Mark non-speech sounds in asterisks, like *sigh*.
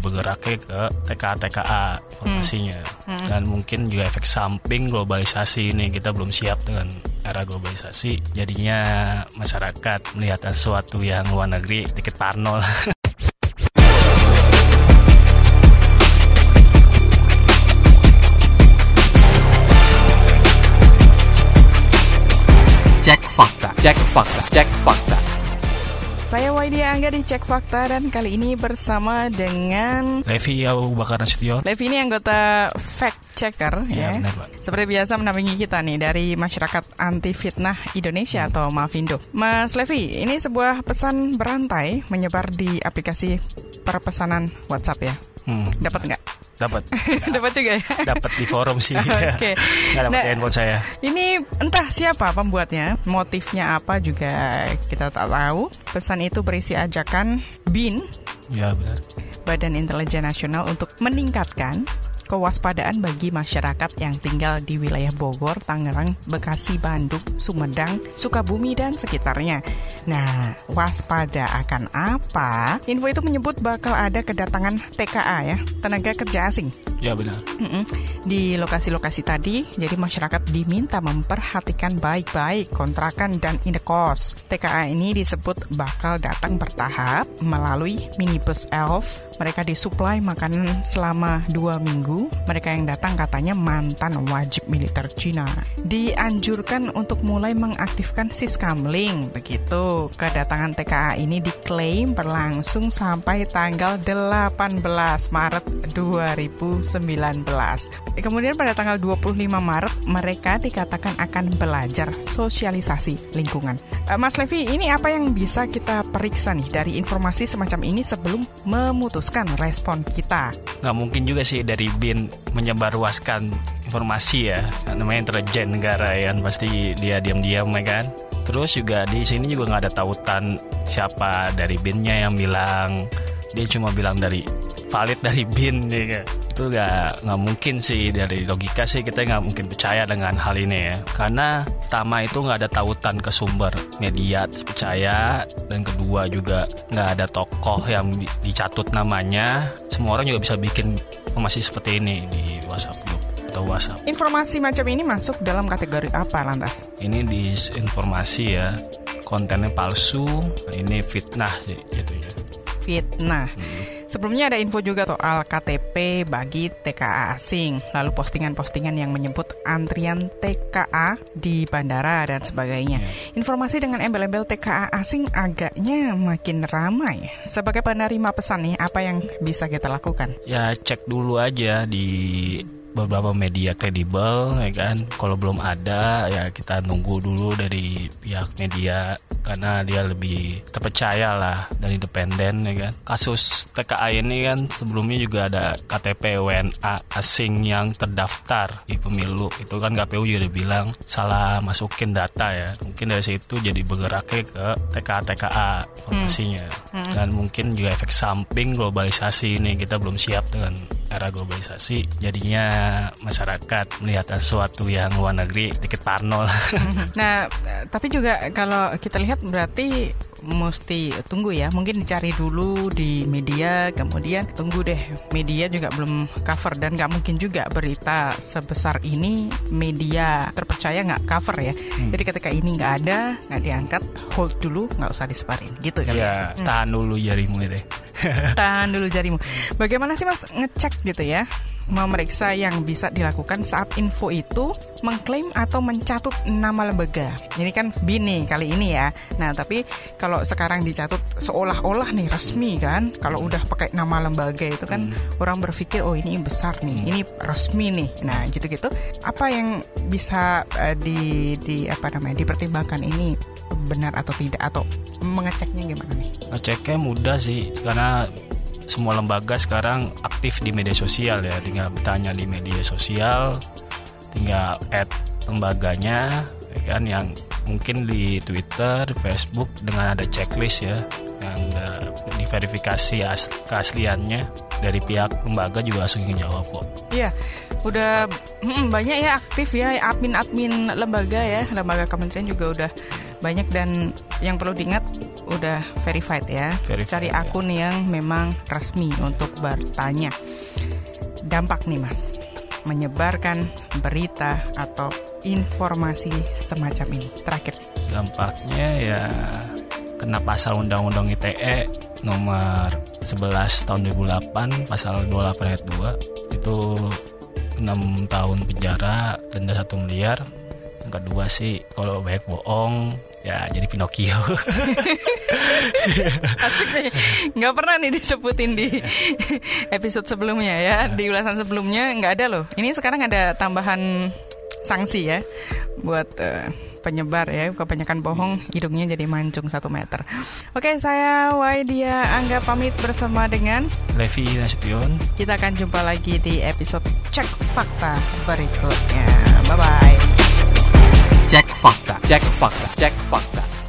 bergeraknya ke TKA TKA informasinya Hmm. dan mungkin juga efek samping globalisasi ini kita belum siap dengan era globalisasi. Jadinya masyarakat melihat sesuatu yang luar negeri sedikit parno lah. *laughs* Cek fakta, cek fakta, cek fakta. Saya Waidia Angga di Cek Fakta dan kali ini bersama dengan Levi Abu Bakar Nasution Levi ini anggota fact checker ya, ya. benar Pak Seperti biasa mendampingi kita nih dari masyarakat anti fitnah Indonesia atau Mavindo. Mas Levi, ini sebuah pesan berantai menyebar di aplikasi perpesanan WhatsApp ya. hmm, Dapat nggak? Dapat *laughs* Dapat juga ya. dapat di forum sih *laughs* Oke. nggak dapat Nah, di handphone saya Ini entah siapa pembuatnya, motifnya apa juga kita tak tahu. Pesan itu berisi ajakan BIN, ya benar Badan Intelijen Nasional untuk meningkatkan kewaspadaan bagi masyarakat yang tinggal di wilayah Bogor, Tangerang, Bekasi, Bandung, Sumedang, Sukabumi, dan sekitarnya. Nah, waspada akan apa? Info itu menyebut bakal ada kedatangan TKA ya, tenaga kerja asing. ya benar. Di lokasi-lokasi tadi, jadi masyarakat diminta memperhatikan baik-baik kontrakan dan indekos. TKA ini disebut bakal datang bertahap melalui minibus elf. Mereka disuplai makanan selama dua minggu. Mereka yang datang katanya mantan wajib militer Cina. Dianjurkan untuk mulai mengaktifkan siskamling. Begitu, kedatangan TKA ini diklaim berlangsung sampai tanggal 18 Maret 2019. Kemudian pada tanggal 25 Maret mereka dikatakan akan belajar sosialisasi lingkungan. Eh, Mas Levi, ini apa yang bisa kita periksa nih dari informasi semacam ini sebelum memutuskan respon kita? nggak mungkin juga sih dari bin menyebarluaskan informasi ya namanya intelijen negara ya kan pasti dia diam-diam ya kan. Terus juga di sini juga nggak ada tautan siapa dari binnya yang bilang. Dia cuma bilang dari valid dari bin ya. Itu nggak nggak mungkin sih dari logika sih kita nggak mungkin percaya dengan hal ini ya. Karena pertama itu nggak ada tautan ke sumber media percaya dan kedua juga nggak ada tokoh yang di- dicatut namanya. Semua orang juga bisa bikin informasi seperti ini di WhatsApp group atau WhatsApp. Informasi macam ini masuk dalam kategori apa lantas? ini disinformasi ya. Kontennya palsu ini fitnah sih jatuhnya Fitnah. Sebelumnya ada info juga soal KTP bagi TKA asing, lalu postingan-postingan yang menyebut antrian TKA di bandara dan sebagainya. Informasi dengan embel-embel TKA asing agaknya makin ramai. Sebagai penerima pesan nih, apa yang bisa kita lakukan? ya cek dulu aja di beberapa media kredibel ya kan kalau belum ada ya kita nunggu dulu dari pihak media karena dia lebih terpercaya lah dan independen ya kan. Kasus TKA ini kan sebelumnya juga ada KTP WNA asing yang terdaftar di pemilu. Itu kan KPU juga bilang salah masukin data ya. Mungkin dari situ jadi bergeraknya ke TKA TKA informasinya dan mungkin juga efek samping globalisasi ini kita belum siap dengan era globalisasi jadinya masyarakat melihat sesuatu yang luar negeri sedikit parno lah Nah, eh, tapi juga kalau kita lihat berarti mesti tunggu ya. Mungkin dicari dulu di media, kemudian tunggu deh. Media juga belum cover dan nggak mungkin juga berita sebesar ini media terpercaya nggak cover ya. Jadi ketika ini nggak ada, nggak diangkat, hold dulu, nggak usah disebarin. Gitu kan ya tahan dulu jarimu deh Tahan dulu jarimu. Bagaimana sih Mas ngecek gitu ya? Memeriksa yang bisa dilakukan saat info itu mengklaim atau mencatut nama lembaga. Ini kan BIN nih kali ini ya. Nah, tapi kalau sekarang dicatut seolah-olah nih resmi kan. Kalau udah pakai nama lembaga itu kan orang berpikir oh ini besar nih, ini resmi nih. Nah, gitu-gitu. Apa yang bisa eh, di di apa namanya? dipertimbangkan ini benar atau tidak atau mengeceknya gimana nih? ngeceknya mudah sih karena semua lembaga sekarang aktif di media sosial ya tinggal bertanya di media sosial tinggal add lembaganya ya kan yang mungkin di Twitter, Facebook dengan ada checklist ya yang diverifikasi as- keasliannya dari pihak lembaga juga langsung ngejawab kok. Iya, udah banyak ya aktif ya admin-admin lembaga ya, lembaga kementerian juga udah banyak dan yang perlu diingat udah verified ya. Verified, Cari ya. akun yang memang resmi untuk bertanya. Dampak nih mas, menyebarkan berita atau informasi semacam ini. Terakhir, dampaknya ya kena pasal undang-undang ITE nomor 11 tahun 2008 pasal 28 ayat 2 itu 6 tahun penjara denda 1 miliar yang kedua sih kalau banyak bohong ya jadi Pinocchio *laughs* asik nih. Nggak pernah nih disebutin di episode sebelumnya ya, di ulasan sebelumnya nggak ada loh. Ini sekarang ada tambahan sanksi ya buat eh, penyebar ya kebanyakan bohong hidungnya jadi mancung satu meter. Oke saya Waidia Angga pamit bersama dengan Levi Nasution kita akan jumpa lagi di episode cek fakta berikutnya. Bye bye. Cek fakta. Cek fakta. Cek fakta.